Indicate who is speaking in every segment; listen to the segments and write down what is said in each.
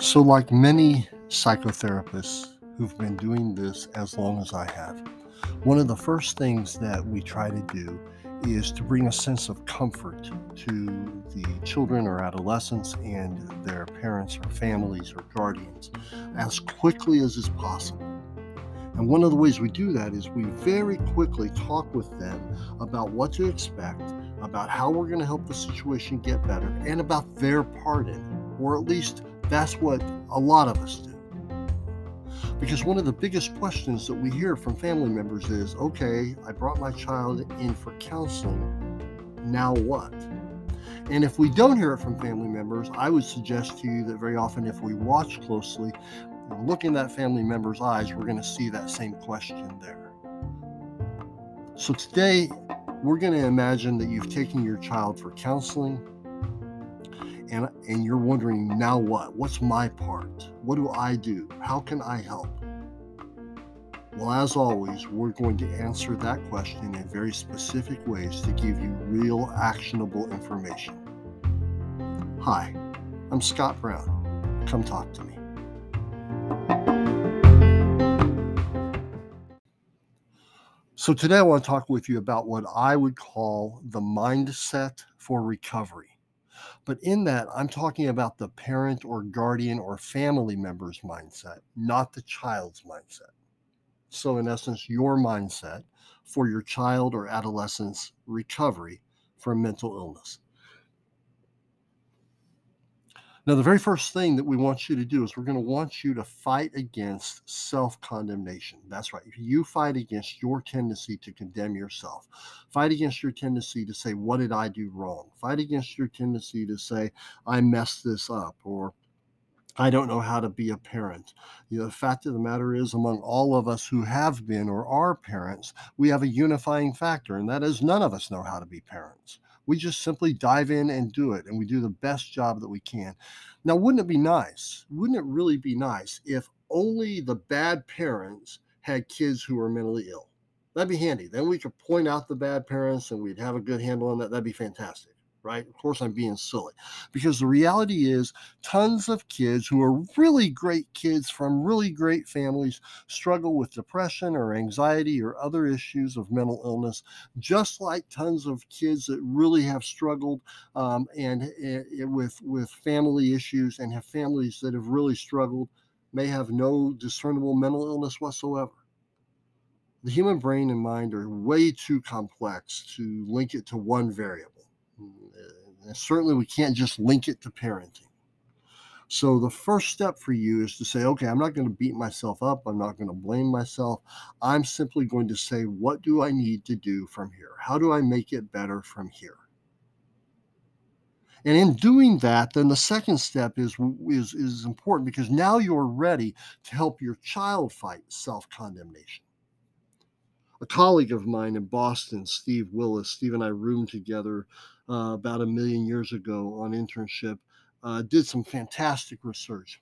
Speaker 1: So, like many psychotherapists who've been doing this as long as I have, one of the first things that we try to do is to bring a sense of comfort to the children or adolescents and their parents or families or guardians as quickly as is possible. And one of the ways we do that is we very quickly talk with them about what to expect, about how we're going to help the situation get better, and about their part in it, or at least that's what a lot of us do. Because one of the biggest questions that we hear from family members is okay, I brought my child in for counseling. Now what? And if we don't hear it from family members, I would suggest to you that very often, if we watch closely, look in that family member's eyes, we're going to see that same question there. So today, we're going to imagine that you've taken your child for counseling and and you're wondering now what? What's my part? What do i do? How can i help? Well as always we're going to answer that question in very specific ways to give you real actionable information. Hi i'm scott brown. Come talk to me so today i want to talk with you about what i would call the mindset for recovery but in that, I'm talking about the parent or guardian or family member's mindset, not the child's mindset. So, in essence, your mindset for your child or adolescent's recovery from mental illness. Now, the very first thing that we want you to do is we're going to want you to fight against self condemnation. That's right. You fight against your tendency to condemn yourself. Fight against your tendency to say, What did I do wrong? Fight against your tendency to say, I messed this up or I don't know how to be a parent. You know, the fact of the matter is, among all of us who have been or are parents, we have a unifying factor, and that is none of us know how to be parents. We just simply dive in and do it, and we do the best job that we can. Now, wouldn't it be nice? Wouldn't it really be nice if only the bad parents had kids who were mentally ill? That'd be handy. Then we could point out the bad parents and we'd have a good handle on that. That'd be fantastic right? Of course, I'm being silly. Because the reality is tons of kids who are really great kids from really great families struggle with depression or anxiety or other issues of mental illness, just like tons of kids that really have struggled um, and uh, with with family issues and have families that have really struggled may have no discernible mental illness whatsoever. The human brain and mind are way too complex to link it to one variable and certainly we can't just link it to parenting. So the first step for you is to say, okay, I'm not going to beat myself up. I'm not going to blame myself. I'm simply going to say, what do I need to do from here? How do I make it better from here? And in doing that, then the second step is, is, is important because now you're ready to help your child fight self condemnation a colleague of mine in Boston, Steve Willis. Steve and I roomed together uh, about a million years ago on internship, uh, did some fantastic research.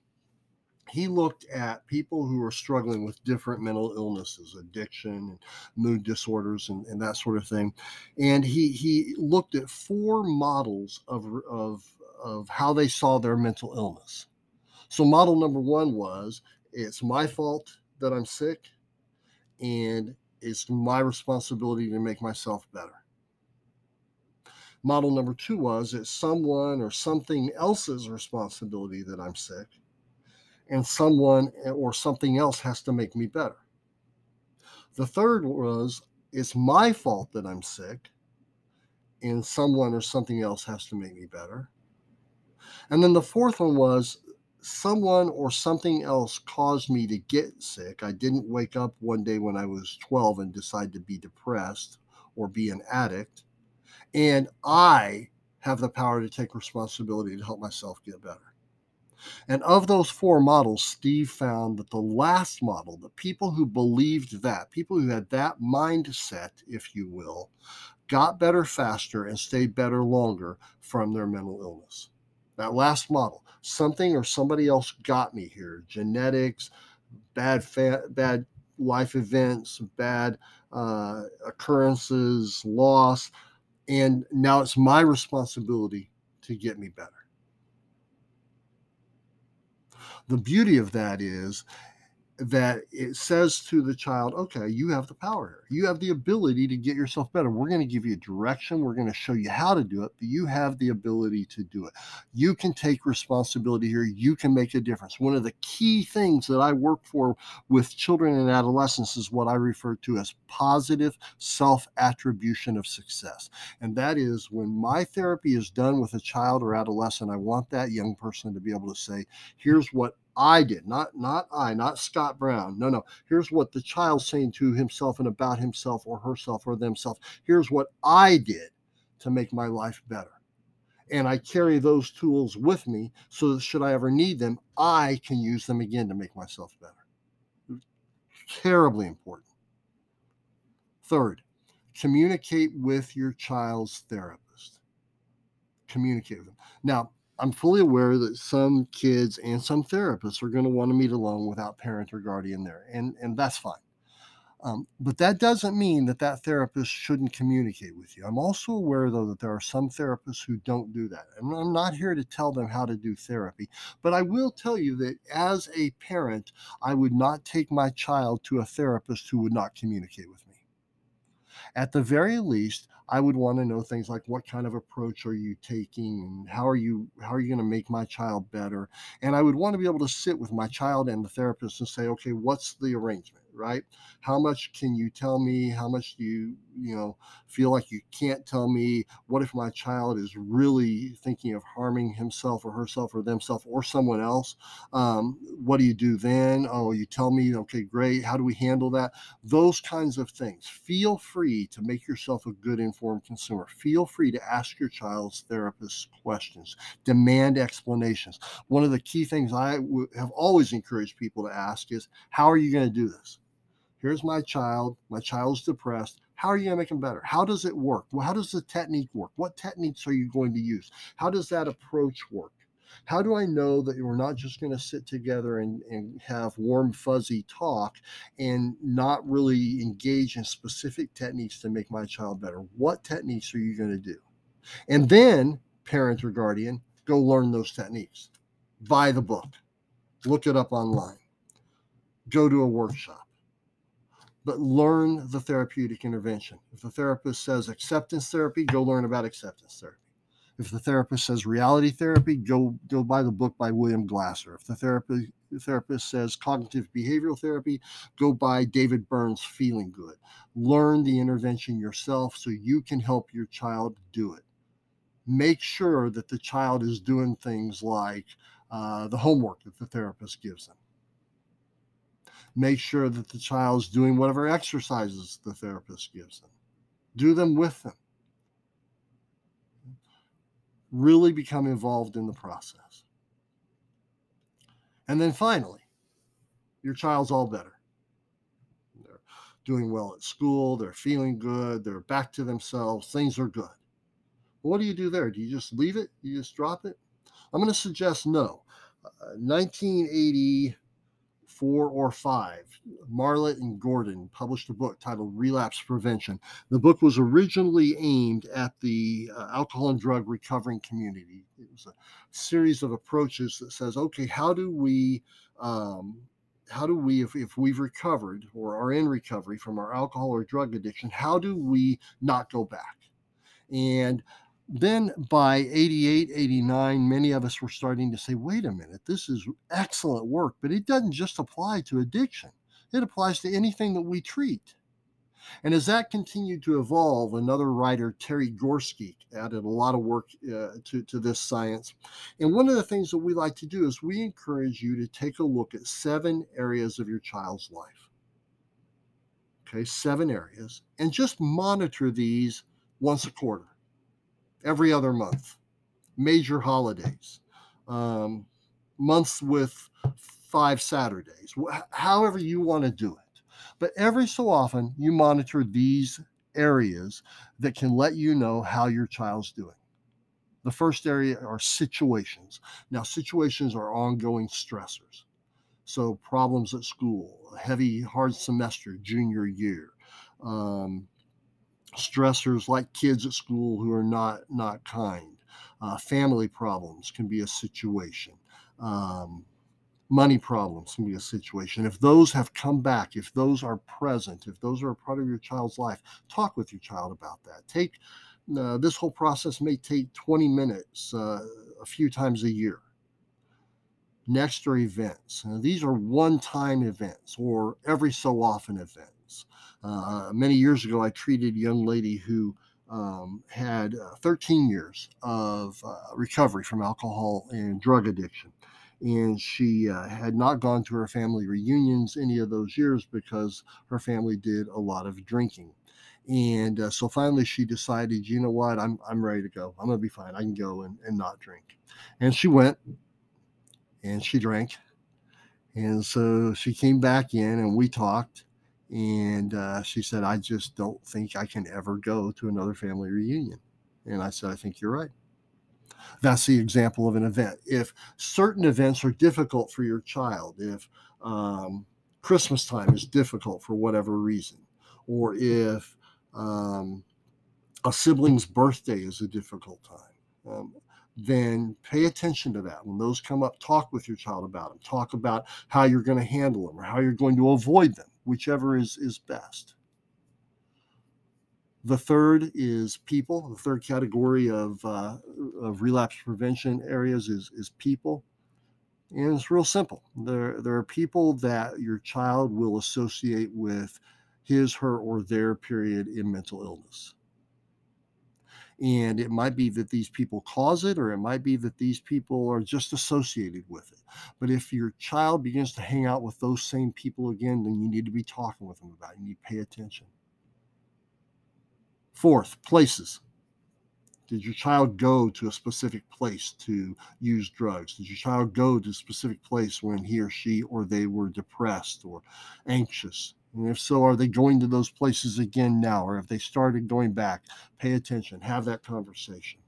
Speaker 1: He looked at people who were struggling with different mental illnesses, addiction, and mood disorders, and, and that sort of thing. And he he looked at four models of, of, of how they saw their mental illness. So model number one was it's my fault that I'm sick, and it's my responsibility to make myself better. Model number two was it's someone or something else's responsibility that I'm sick, and someone eh, or something else has to make me better. The third was it's my fault that I'm sick, and someone or something else has to make me better. And then the fourth one was someone or something else caused me to get sick. I didn't wake up one day when I was 12 and decide to be depressed or be an addict. And I have the power to take responsibility to help myself get better. And of those four models, Steve found that the last model, the people who believed that, people who had that mindset, if you will, got better faster and stayed better longer from their mental illness. That last model, something or somebody else got me here. Genetics, bad fa- bad life events, bad uh, occurrences, loss, And now it's my responsibility to get me better. The beauty of that is that it says to the child, okay, you have the power here. You have the ability to get yourself better. We're going to give you direction. We're going to show you how to do it, but you have the ability to do it. You can take responsibility here. You can make a difference. One of the key things that I work for with children and adolescents is what I refer to as positive self attribution of success. And that is when my therapy is done with a child or adolescent, I want that young person to be able to say, here's what I did, not not I, not Scott Brown. No, no. Here's what the child's saying to himself and about himself or herself or themselves. Here's what I did to make my life better. And I carry those tools with me so that should I ever need them, I can use them again to make myself better. Terribly important. Third, communicate with your child's therapist. Communicate with them. Now, I'm fully aware that some kids and some therapists are going to want to meet alone without parent or guardian there, and and that's fine. Um, but that doesn't mean that that therapist shouldn't communicate with you. I'm also aware, though, that there are some therapists who don't do that. And I'm not here to tell them how to do therapy, but I will tell you that as a parent, I would not take my child to a therapist who would not communicate with me. At the very least, I would want to know things like what kind of approach are you taking and how are you how are you going to make my child better? And I would want to be able to sit with my child and the therapist and say, okay, what's the arrangement? Right? How much can you tell me? How much do you, you know, feel like you can't tell me? What if my child is really thinking of harming himself or herself or themselves or someone else? Um, what do you do then? Oh, you tell me, okay, great. How do we handle that? Those kinds of things. Feel free to make yourself a good informed consumer. Feel free to ask your child's therapist questions, demand explanations. One of the key things I w- have always encouraged people to ask is, how are you going to do this? Here's my child. My child's depressed. How are you going to make them better? How does it work? Well how does the technique work? What techniques are you going to use? How does that approach work? How do i know that we're not just going to sit together and, and have warm fuzzy talk and not really engage in specific techniques to make my child better? What techniques are you going to do? And then parent or guardian go learn those techniques. Buy the book. Look it up online. Go to a workshop but learn the therapeutic intervention. If the therapist says acceptance therapy, go learn about acceptance therapy. If the therapist says reality therapy, go go buy the book by William Glasser. If the therapist the therapist says cognitive behavioral therapy, go buy David Burns' Feeling Good. Learn the intervention yourself so you can help your child do it. Make sure that the child is doing things like uh, the homework that the therapist gives them make sure that the child's doing whatever exercises the therapist gives them. Do them with them. Really become involved in the process. And then finally, your child's all better. They're doing well at school, they're feeling good, they're back to themselves, things are good. what do you do there? Do you just leave it? You just drop it? I'm going to suggest no. Uh, 1980 four or five, Marlatt and Gordon published a book titled Relapse Prevention. The book was originally aimed at the uh, alcohol and drug recovering community. It was a series of approaches that says, okay, how do we um, how do we if, if we've recovered or are in recovery from our alcohol or drug addiction how do we not go back and then by 88, 89, many of us were starting to say, wait a minute, this is excellent work, but it doesn't just apply to addiction, it applies to anything that we treat. And as that continued to evolve, another writer, Terry Gorski, added a lot of work uh, to, to this science. And one of the things that we like to do is we encourage you to take a look at seven areas of your child's life. Okay, seven areas, and just monitor these once a quarter every other month, major holidays, um, months with five Saturdays, however you want to do it. But every so often, you monitor these areas that can let you know how your child's doing. The first area are situations. Now, situations are ongoing stressors. So, problems at school, heavy, hard semester, junior year, um, stressors like kids at school who are not not kind. Uh, family problems can be a situation. Um, money problems can be a situation. If those have come back if those are present if those are a part of your child's life talk with your child about that. Take uh, this whole process may take 20 minutes uh, a few times a year. Next are events. Now, these are one-time events or every so often events uh, many years ago, I treated a young lady who um, had uh, 13 years of uh, recovery from alcohol and drug addiction. And she uh, had not gone to her family reunions any of those years because her family did a lot of drinking. And uh, so finally, she decided, you know what, I'm, I'm ready to go. I'm going to be fine. I can go and, and not drink. And she went and she drank. And so she came back in and we talked and uh, she said, I just don't think I can ever go to another family reunion. And I said, I think you're right. That's the example of an event. If certain events are difficult for your child, if um, Christmas time is difficult for whatever reason, or if um, a sibling's birthday is a difficult time, um, then pay attention to that. When those come up, talk with your child about them. Talk about how you're going to handle them or how you're going to avoid them whichever is, is best. The third is people. The third category of, uh, of relapse prevention areas is, is people. And it's real simple. There, there are people that your child will associate with his, her, or their period in mental illness. And it might be that these people cause it, or it might be that these people are just associated with it. But if your child begins to hang out with those same people again, then you need to be talking with them about it. You need to pay attention. Fourth, places. Did your child go to a specific place to use drugs? Did your child go to a specific place when he or she or they were depressed or anxious? And if so, are they going to those places again now? Or have they started going back? Pay attention, have that conversation.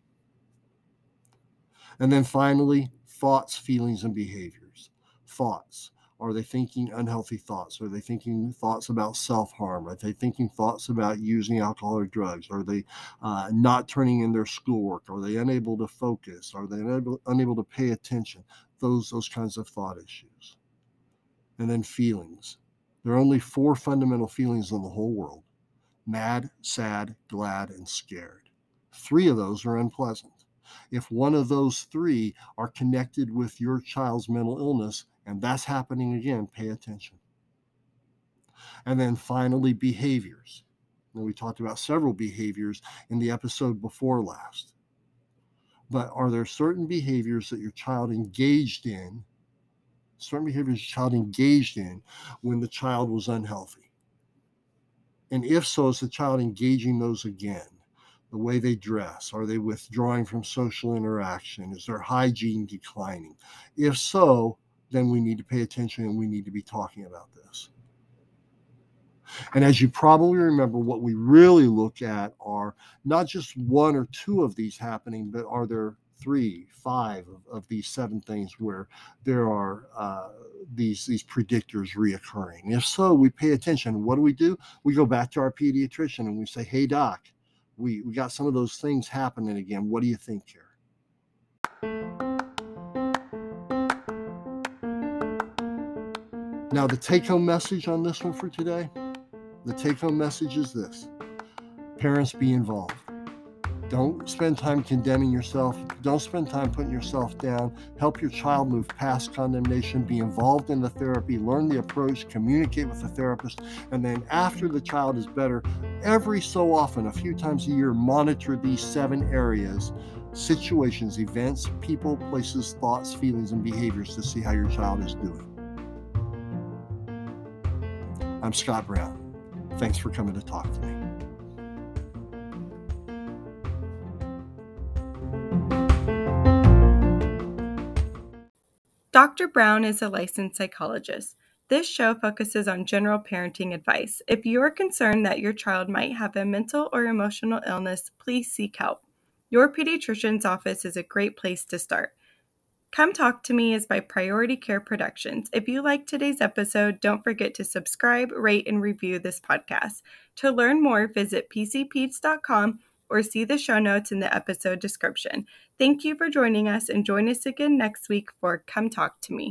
Speaker 1: And then finally, thoughts, feelings, and behaviors. Thoughts. Are they thinking unhealthy thoughts? Are they thinking thoughts about self harm? Are they thinking thoughts about using alcohol or drugs? Are they uh, not turning in their schoolwork? Are they unable to focus? Are they unable, unable to pay attention? Those, those kinds of thought issues. And then feelings. There are only four fundamental feelings in the whole world mad, sad, glad, and scared. Three of those are unpleasant. If one of those three are connected with your child's mental illness, and that's happening again, pay attention. And then finally, behaviors. And we talked about several behaviors in the episode before last. But are there certain behaviors that your child engaged in certain behaviors the child engaged in when the child was unhealthy? And if so, is the child engaging those again? The way they dress? Are they withdrawing from social interaction? Is their hygiene declining? If so, then we need to pay attention and we need to be talking about this. And as you probably remember, what we really look at are not just one or two of these happening, but are there three, five of, of these seven things where there are uh, these these predictors reoccurring? If so, we pay attention. What do we do? We go back to our pediatrician and we say, "Hey, doc, we we got some of those things happening again. What do you think here?" Now, the take home message on this one for today the take home message is this parents be involved. Don't spend time condemning yourself. Don't spend time putting yourself down. Help your child move past condemnation. Be involved in the therapy. Learn the approach. Communicate with the therapist. And then, after the child is better, every so often, a few times a year, monitor these seven areas situations, events, people, places, thoughts, feelings, and behaviors to see how your child is doing. I'm Scott Brown. Thanks for coming to talk to me.
Speaker 2: Dr. Brown is a licensed psychologist. This show focuses on general parenting advice. If you are concerned that your child might have a mental or emotional illness, please seek help. Your pediatrician's office is a great place to start. Come Talk to Me is by Priority Care Productions. If you like today's episode, don't forget to subscribe, rate, and review this podcast. To learn more, visit pcpeats.com or see the show notes in the episode description. Thank you for joining us and join us again next week for Come Talk to Me.